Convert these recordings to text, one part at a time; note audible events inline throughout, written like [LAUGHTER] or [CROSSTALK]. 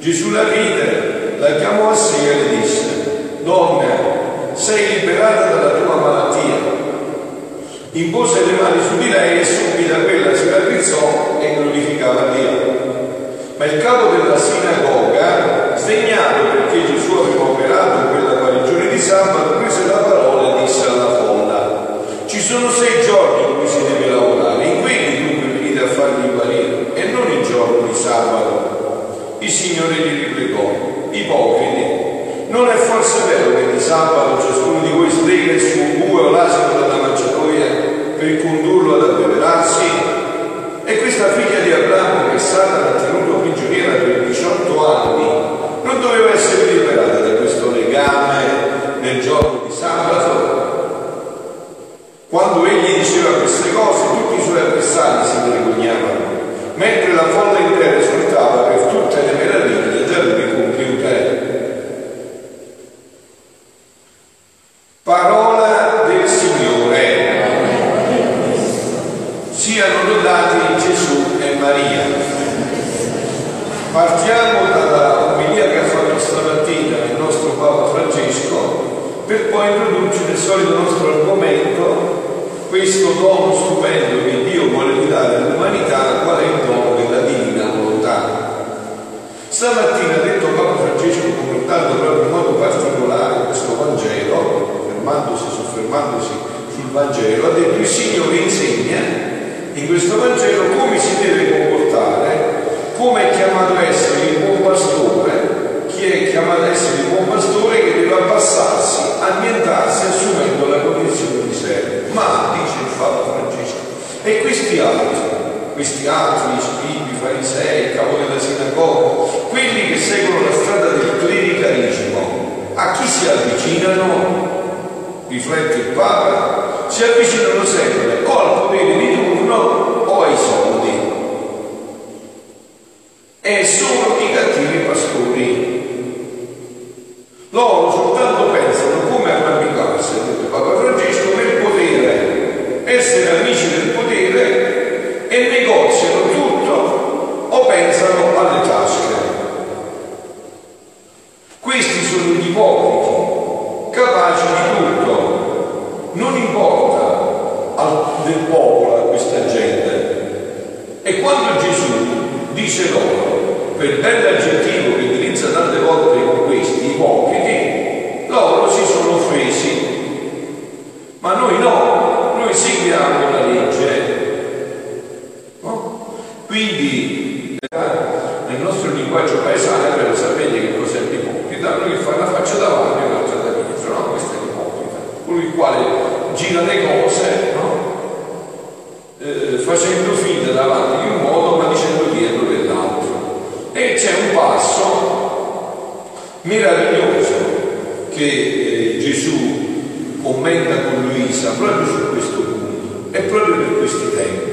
Gesù la vide, la chiamò a sé e le disse, Donna, sei liberata dalla tua malattia. Impose le mani su di lei e subito quella si raddrizzò e glorificava Dio. Ma il capo della sinagoga, sdegnato perché Gesù aveva operato quella guarigione di sabato, prese la parola e disse alla folla, ci sono sei giorni in cui si deve lavorare, in quelli dunque venite a farli guarire e non il giorno di sabato. Il Signore gli replicò, ipocriti, non è forse vero che di sabato ciascuno di voi slega il suo bue o l'asino dalla mangiatoia per condurlo ad abbeverarsi? E questa figlia di Abramo che Satana ha tenuto prigioniera per 18 anni non doveva essere liberata da questo legame nel giorno di sabato? Quando egli diceva queste cose, tutti i suoi avversari si vergognavano, mentre la folla intera esultava per tutte le meraviglie da lui compiute. Parola del Signore. Siano lodati Gesù e Maria. Partiamo dalla omelia che ha fatto stamattina il nostro Papa Francesco per poi introdurci nel solito nostro argomento questo dono stupendo che Dio vuole dare all'umanità, qual è il dono della divina volontà. Stamattina ha detto Papa Francesco commentando proprio in modo particolare questo Vangelo, fermandosi, soffermandosi sul Vangelo, ha detto il Signore insegna in questo Vangelo come si deve comportare, come è chiamato a essere il buon pastore, chi è chiamato a essere il buon pastore che deve abbassarsi, annientarsi assumendo la condizione di servo. Ma, dice il Papa Francesco, e questi altri, questi altri, gli scribi, farisei, capo della sinagoga, quelli che seguono la strada del clericalismo, a chi si avvicinano? riflette il Papa, si avvicinano sempre o al potere di turno o ai soldi. E sono i cattivi pastori. Loro soltanto pensano come arrampicarsi, ha detto Papa Francesco, nel potere, essere amici del potere e negoziano tutto o pensano alle tasche. Questi sono gli ipocriti, capaci di tutto. Non importa al, del popolo a questa gente. E quando Gesù dice loro, per bell'aggettivo che utilizza tante volte con questi ipocriti, loro si sono offesi. Ma noi no, noi seguiamo la legge. No? Quindi eh, nel nostro linguaggio paesano, però sapete che cos'è l'ipocrita? Che fa una faccia davanti e un'altra da dietro, no? Questo è l'ipocrita, colui il quale gira le cose, no? eh, facendo finta davanti di un modo ma dicendo dietro dell'altro. E c'è un passo meraviglioso che eh, Gesù commenta Luisa proprio su questo punto e proprio per questi tempi.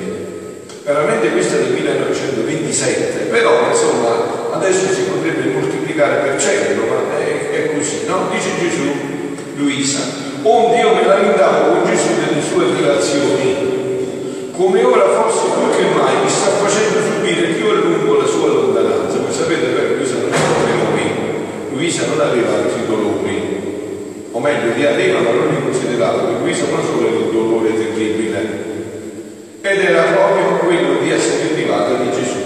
Veramente questo è del 1927, però insomma adesso si potrebbe moltiplicare per cento, ma è, è così, no? Dice Gesù, Luisa, onde io me lamentavo con Gesù delle sue relazioni, come ora forse più che mai mi sta facendo subire più a lungo la sua lontananza. Voi sapete che Luisa non aveva dolori, Luisa non aveva altri dolori, o meglio li aveva ma non li considerava, perché Luisa non solo un dolore terribile, ed era proprio quello di essere privata di Gesù,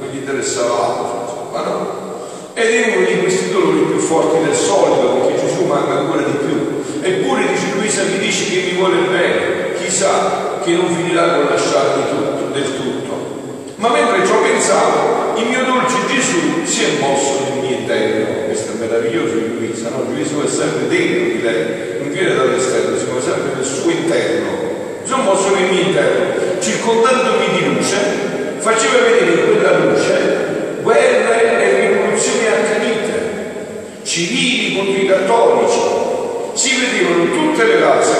non gli interessava altro, ma no. Ed è uno di questi dolori più forti del solito, perché Gesù manca ancora di più. Eppure dice Luisa mi dice che mi vuole bene, chissà che non finirà con lasciarmi tutto, del tutto. Ma mentre ciò pensavo, il mio dolce Gesù si è mosso nel mio interno meraviglioso di Luisa, no? Gesù è sempre dentro di lei, non viene dall'esterno, si siamo sempre nel suo interno. Insomma, sono il mio interno, circondandomi di luce, faceva vedere quella luce guerre e rivoluzioni accanite, civili contro i cattolici, si vedevano tutte le razze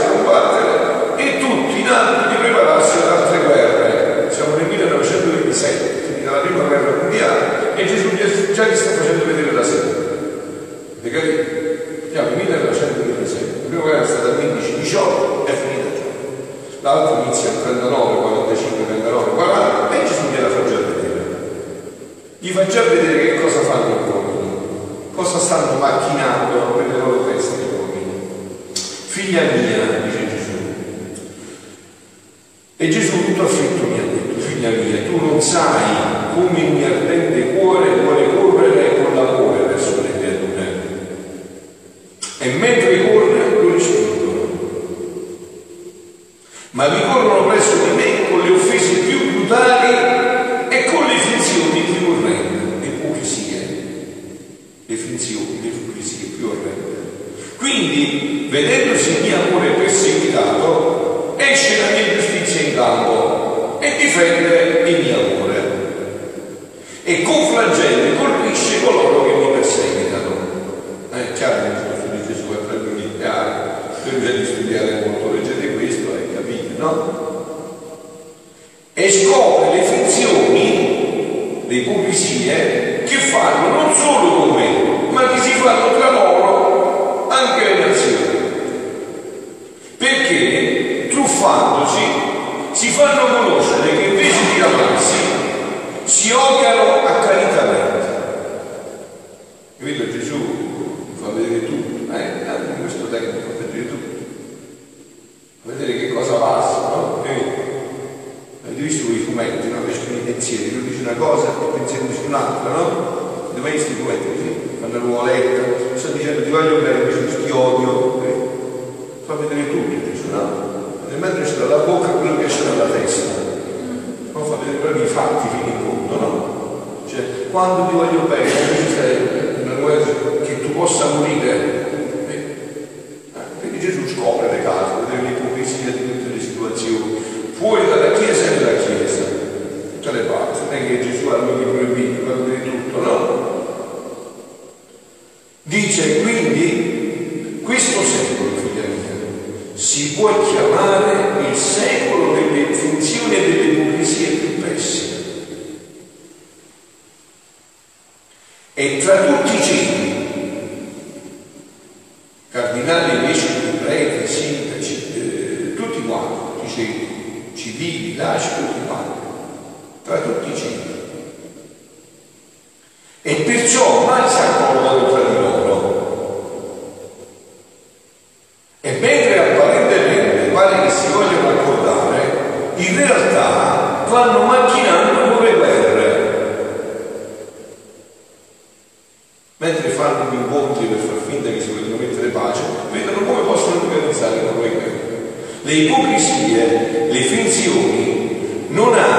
tuo affetto mi ha detto, figlia mia, tu non sai come mi ardeva e con flagelli colpisce coloro che mi perseguitano. È chiaro il discorso di Gesù è per militare, bisogna di studiare molto, leggete questo e capite, no? E scopre le funzioni, le pulizie eh, io dice una cosa con i pensieri, lui dice una cosa e poi pensiero dice un'altra, no? Dove vai questi poeti così, fanno nuvoletta, sto dicendo ti voglio bene, invece ti odio, eh? fa vedere tutto, dice no? Nel mentre c'è dalla bocca quello che esce dalla testa, non fa vedere proprio i fatti fino in fondo, no? Cioè, quando ti voglio bene, invece sei eh, una che tu possa morire lui iubit. Le ipocrisie, le finzioni non hanno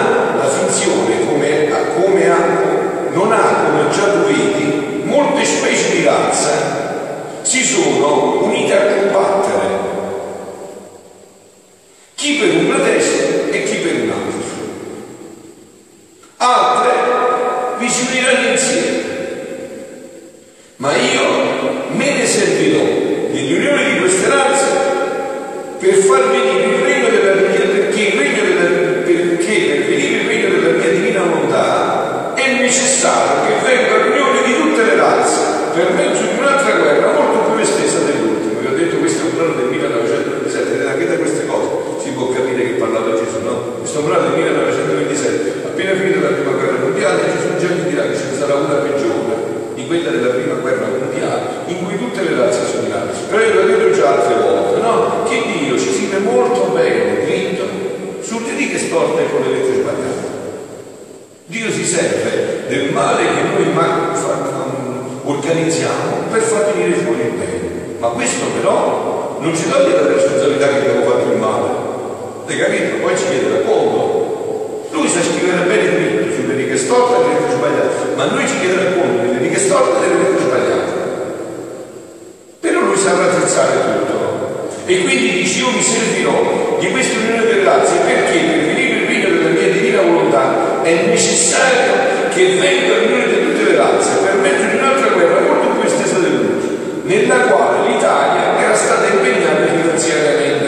saprà attrezzare tutto. E quindi dice io mi servirò di questa unione per dell'altro perché per venire il regno della mia divina volontà è necessario che venga l'unione di tutte le razze per mettere in un'altra guerra molto più estesa dell'ultima, nella quale l'Italia era stata impegnata finanziariamente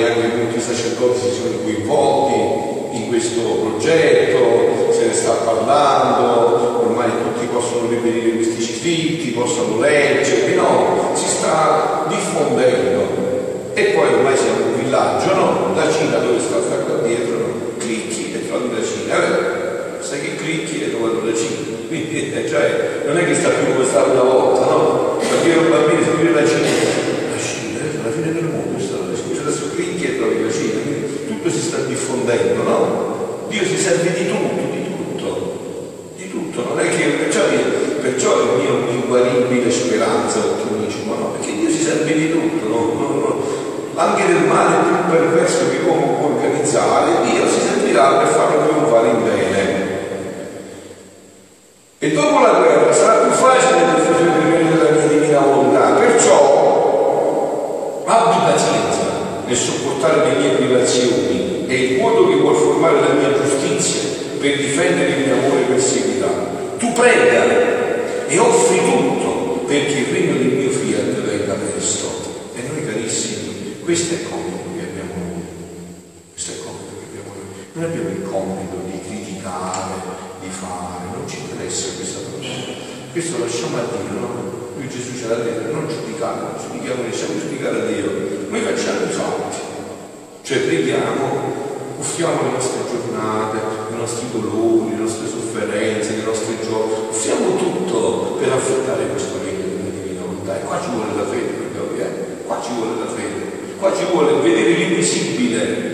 ormai anche molti sacerdoti si sono coinvolti in questo progetto, se ne sta parlando, ormai tutti possono rivedere questi scritti, possono leggerli, no? Si sta diffondendo. E poi ormai siamo un villaggio, no? La Cina dove sta sta qua dietro, no? clicchi e trovi la Cina, eh? sai che clicchi e trovi la Cina. [LAUGHS] Quindi, eh, cioè, non è che sta più come stava una volta, no? Perché ero bambino Cina, la Cina, è la fine del mondo, scusa, adesso clicchi e trovi la Cina, quindi tutto si sta diffondendo, no? Dio si serve di tutto, di tutto, di tutto, non è che perciò, perciò il mio inguaribile speranza, tu dici, ma no, perché Dio si serve di tutto, no? no, no. Anche del male più perverso che l'uomo può organizzare, Dio si servirà per farlo trionfare in bene. E dopo la guerra sarà più facile la diffusione della mia divina volontà, perciò abbi pazienza nel sopportare le mie privazioni. E il modo che vuol formare la mia per difendere il mio amore perseguitato. Tu prega e offri tutto perché il regno del mio fiat venga presto. E noi carissimi, questo è il compito che abbiamo noi. Questo è il compito che abbiamo noi. Non abbiamo il compito di criticare, di fare, non ci interessa questa cosa. Questo lasciamo a Dio, no? Lui Gesù ce l'ha detto, non giudicare, non giudichiamo, lasciamo giudicare a Dio. Noi facciamo i fatti, cioè preghiamo, offriamo le nostre giornate, i nostri dolori, le nostre sofferenze, le nostre gioie, offriamo tutto per affrontare questo regno della divina volontà. E qua ci vuole la fede, eh? qua ci vuole la fede. Qua ci vuole vedere l'invisibile,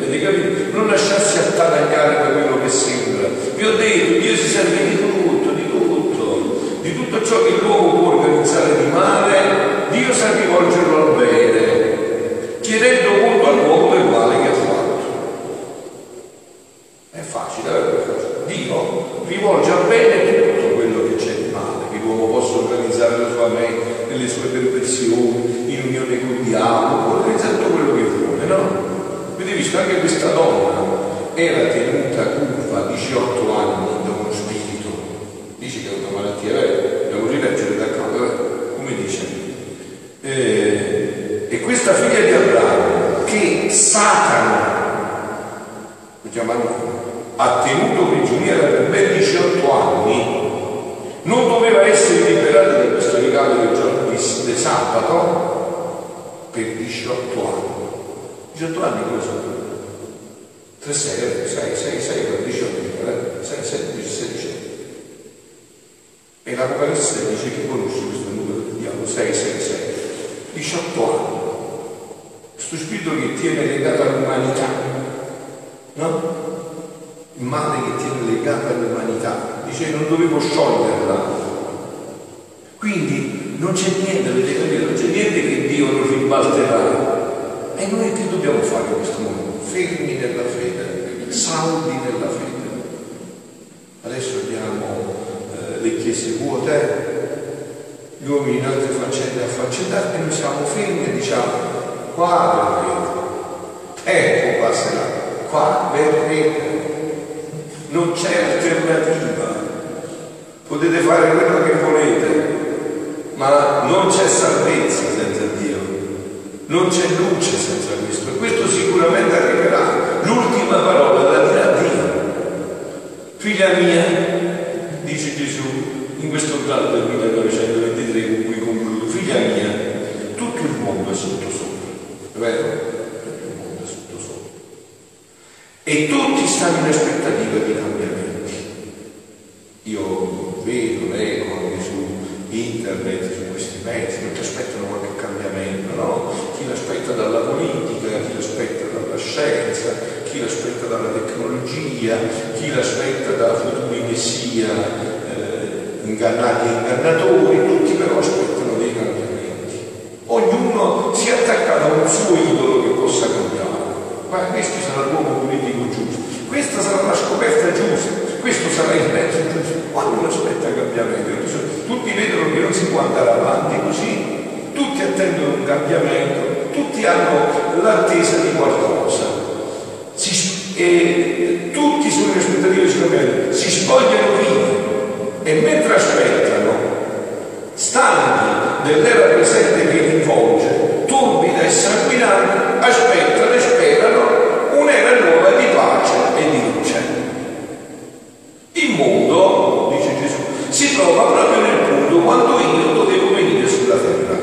non lasciarsi attanagliare da quello che sembra. Vi ho detto, Dio si serve di tutto, di tutto, di tutto ciò che l'uomo può organizzare di male, Dio sa rivolgerlo al bene, chiedendo conto all'uomo del male che ha fatto. È facile, eh? Dio rivolge al bene tutto quello che c'è di male, che l'uomo possa organizzare la sua mente, nelle sue perversioni, in unione con il diavolo, può organizzare tutto quello che vuole, no? Avete visto anche questa donna era tenuta curva 18 anni da uno spirito, dice che è una malattia vera, dobbiamo rileggere da capo, eh? come dice. Eh, e questa figlia di Abramo che Satana ha tenuto prigioniera per ben 18 anni, non doveva essere liberata da questo regalo del giorno di sabato per 18 anni. 18 anni cosa sono? 3, 6, 6, 6, 6 per 18, 6, 7, 16 anni. E l'Apocalisse dice che conosce questo numero del diavolo, 6, 6, 6, 18 anni. Questo spirito che tiene legato all'umanità, no? Il male che tiene legato all'umanità, dice non dovevo scioglierla. Quindi non c'è niente, avete capito? Non c'è niente che Dio non ribalterà. E noi che dobbiamo fare in questo mondo? Fermi nella fede, saldi nella fede. Adesso chiese vuote, gli uomini in altre faccende affaccendate noi siamo fermi e diciamo qua verrete, ecco passerà, qua verrete. Non c'è alternativa. Potete fare quello che volete, ma non c'è salvezza senza Dio. Non c'è luce senza questo e questo sicuramente arriverà. L'ultima parola la dirà Dio. Figlia mia, in questo brano del 1923 con cui concludo, figlia mia, tutto il mondo è sotto sopra, è vero? Tutto il mondo è sotto sopra. E tutti stanno in aspettativa di cambiamenti. Io vedo, leggo anche su internet, su questi mezzi, che aspettano qualche cambiamento, no? Chi l'aspetta dalla politica, chi l'aspetta dalla scienza, chi l'aspetta dalla tecnologia, chi l'aspetta da futuri messia ingannati e ingannatori, tutti però aspettano dei cambiamenti. Ognuno si è attaccato a un suo idolo che possa cambiare. Ma questo sarà l'uomo politico giusto, questa sarà la scoperta giusta, questo sarà il mezzo giusto. Quando uno aspetta cambiamento, tutti vedono che non si può andare avanti così, tutti attendono un cambiamento, tutti hanno l'attesa di qualcosa. Si e tutti sulle aspettative si spogliano via e mentre aspettano, stanchi dell'era presente che li involge, turbida e sanguinante, aspettano e sperano un'era nuova di pace e di luce. Il mondo, dice Gesù, si trova proprio nel punto quando io dovevo venire sulla terra.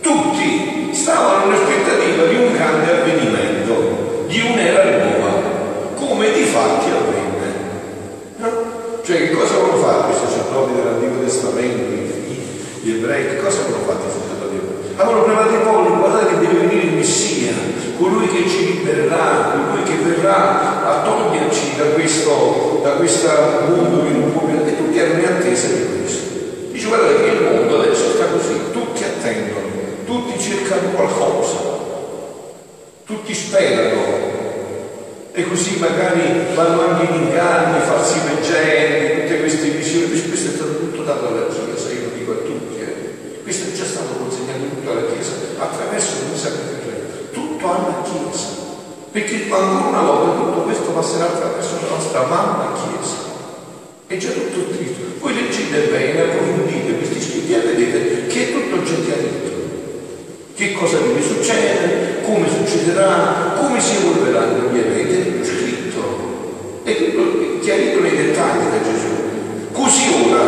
Tutti stavano in aspettativa di un grande avvenimento, di un'era nuova, come di fatti avvenne. No? Cioè che cosa avevano fatto i sacerdoti dell'Antico Testamento, gli ebrei, che cosa avevano fatto i sacerdoti? Avevano preparato i popoli, guardate che deve venire il Messia, colui che ci libererà, colui che verrà a toglierci da questo, da questo mondo che non può più, e tutti erano in attesa di questo. Dice guardate che il mondo adesso sta così, tutti attendono, tutti cercano qualcosa, tutti sperano. E così magari vanno anche in inganni, falsi veggenti, tutte queste visioni, questo è stato tutto dato alla Chiesa, io lo dico a tutti, eh. questo è già stato consegnato tutto alla Chiesa attraverso il sacramento tutto alla Chiesa. Perché ancora una volta tutto questo passerà attraverso la nostra mamma Chiesa. È già tutto scritto. Voi leggete bene, approfondite questi scritti e vedete che è tutto già chiarito. Che cosa deve succedere, succederà, come si evolveranno gli eventi, è scritto. È tutto chiarito nei dettagli da Gesù. Così ora,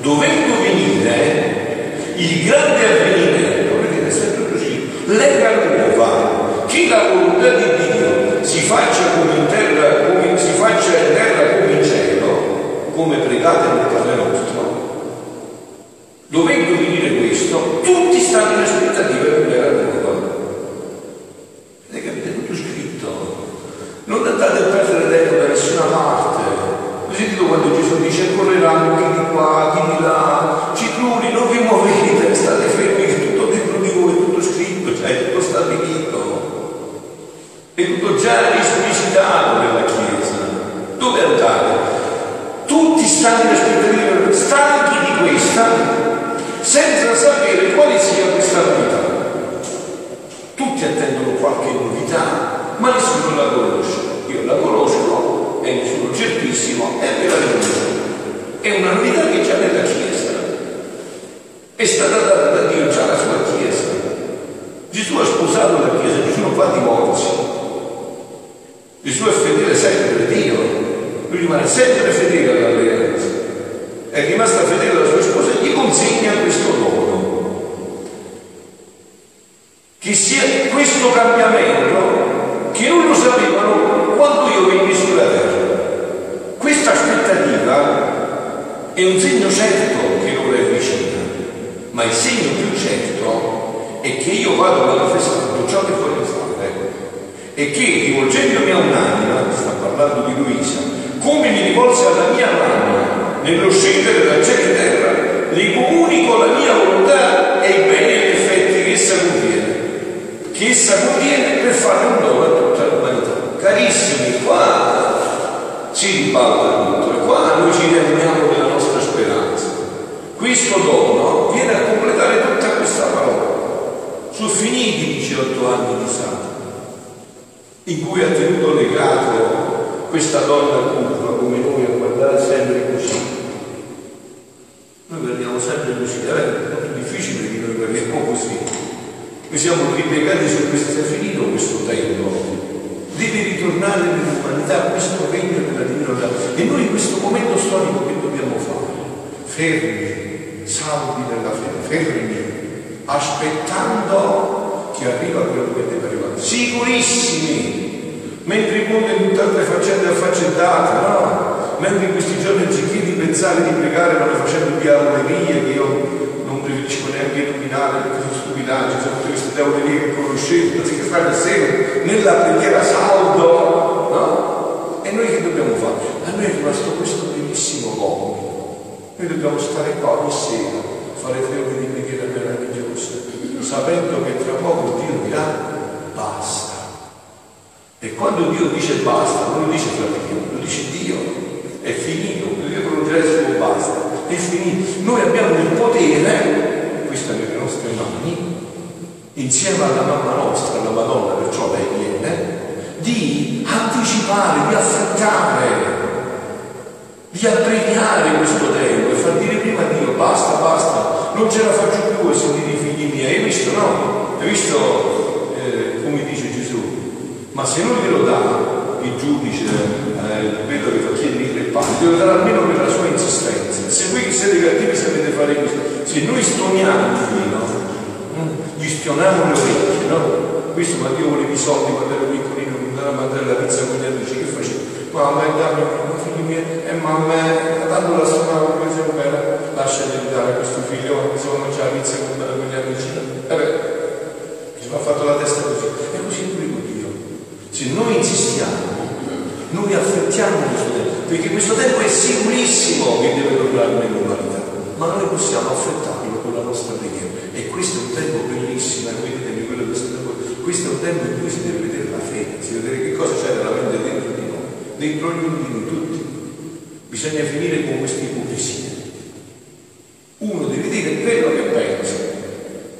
dovendo venire il grande avvenimento, vedete, è sempre così, l'era nuova, che la volontà di Dio si faccia come in terra, come si faccia in terra come in cielo, come pregate nel Padre nostro. Dovendo venire questo, tutti stanno in aspettativa di un'era nuova. Avete capito? Tutto scritto. Non andate a perdere tempo da nessuna parte. Ho sentito quando Gesù dice correranno chi di qua, chi di là, cicloni, non vi muovete, state fermi, che tutto dentro di voi è tutto scritto, cioè è tutto stabilito. È tutto già esplicitato nella Chiesa. Dove andate? Tutti stanno in aspettativa, stanchi di questa, senza sapere quale sia questa novità. Tutti attendono qualche novità, ma nessuno la conosce. Io la conosco e ne sono certissimo e ve la riconosco. È una novità che c'è nella Chiesa. È stata data da Dio già alla sua Chiesa. Gesù ha sposato la Chiesa, Gesù non fa divorzi. Gesù è fedele sempre a Dio, lui rimane sempre fedele all'alleanza. È rimasta fedele alla sua sposa e gli consegna questo dono. Che sia questo cambiamento che non lo sapevano quando io venni sulla terra. Questa aspettativa è un segno certo che l'ora è vicina, ma il segno più certo è che io vado manifestando ciò che voglio fare e che rivolgendomi a un'anima, sta parlando di Luisa, come mi rivolse alla mia anima nello scendere dal cielo in terra, le comunico la mia volontà e i beni e gli effetti che essa contiene, che essa contiene per fare un dono a tutta l'umanità. Carissimi, qua si ribalta tutto e qua noi ci rianiamo della nostra speranza. Questo dono viene a completare tutta questa parola. Sono finiti 18 anni di santo in cui ha tenuto legato questa donna curva come noi a guardare sempre così. Noi guardiamo sempre così, è molto difficile che noi guardiamo così. Noi siamo ripiegati su questo, è finito questo tempo. Deve ritornare nell'umanità questo regno della divinità. E noi in questo momento storico che dobbiamo fare? Fermi, salvi nella fede, fermi, aspettando che arriva quello che deve arrivare. Sicurissimi, mentre il mondo è in tutte altre faccende affaccendate, no? Mentre in questi giorni anziché di pensare di pregare vanno facendo diavolerie che io non preferisco neanche illuminare perché sono stupidaggini, sono tutte queste diavolerie che conoscete, che fare seno nella preghiera saldo, no? E noi che dobbiamo fare? A noi è rimasto questo bellissimo compito. Noi dobbiamo stare qua ogni sera, fare tre ore di preghiera meravigliose, sapendo che tra poco Dio dirà basta. E quando Dio dice basta, non lo dice fratello, lo dice Dio. È finito, Dio pronuncia il suo basta, è finito. Noi abbiamo il potere, questo è nelle nostre mani, insieme alla mamma nostra, alla Madonna, perciò lei viene, di anticipare, di affrettare, di abbreviare questo tempo e far dire prima a Dio basta, basta, non ce la faccio più a sentire i figli miei. Hai visto no? Hai visto eh, come dice Gesù? Ma se non glielo dà il giudice, eh, quello che fa chiedere i tre pani, glielo darà almeno per la sua insistenza. Se voi che siete cattivi sapete fare questo, se noi stoniamo il figlio, gli spioniamo le orecchie, no? Questo ma io volevo i soldi quando ero piccolino, mi andavo a mangiare la pizza con gli amici, che facevo? Mamma, dammi, figli miei, e mamma, tanto la suonavo come se bene, lasciami dare questo figlio, se vuoi mangiare la pizza con, gli amici. E beh, mi ha fatto la testa così. E così pure con Dio. Se noi insistiamo, noi affrettiamo questo tempo, perché questo tempo è sicurissimo che deve tornare nell'umanità, ma noi possiamo affrettarlo con la nostra preghiera. E questo è un tempo bellissimo, e vedete quello che sta questo è un tempo in cui si deve vedere la fede, si deve vedere che cosa c'è veramente dentro di noi, dentro ognuno di noi tutti. Bisogna finire con questa ipocrisia. Uno deve dire quello che pensa,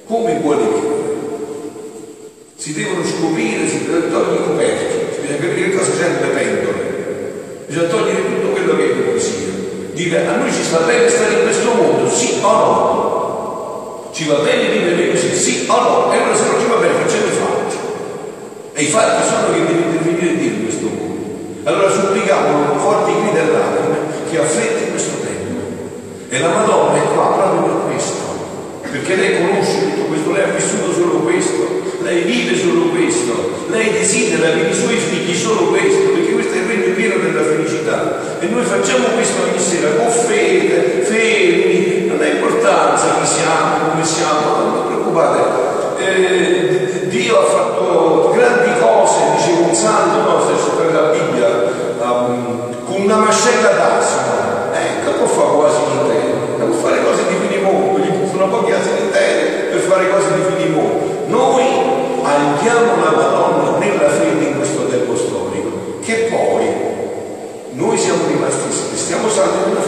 come vuole. Si devono scoprire, si devono togliere i coperchi, bisogna capire che cosa nelle pentole. Bisogna togliere tutto quello che è ipocrisia. Dire a noi ci sta bene stare in questo mondo, sì o no? Ci va bene vivere così, sì o no? E allora se non ci va bene facciamo i fatti. E i fatti sono che deve intervenire Dio in questo mondo. Allora supplichiamo forti grida e lacrime che affretti questo tempo. E la Madonna è qua proprio per questo. Perché lei conosce tutto questo, lei ha vissuto solo questo, lei vive solo questo, lei desidera per i suoi figli solo questo, perché questo è il regno pieno della felicità. E noi facciamo questo ogni sera con fede, fermi, non ha importanza chi siamo, come siamo, non vi preoccupate. Eh, Dio ha fatto grandi cose, dice un santo, no, se per la Bibbia, um, con una mascella Noi andiamo la Madonna nella fede in questo tempo storico, che poi noi siamo rimasti, stiamo salendo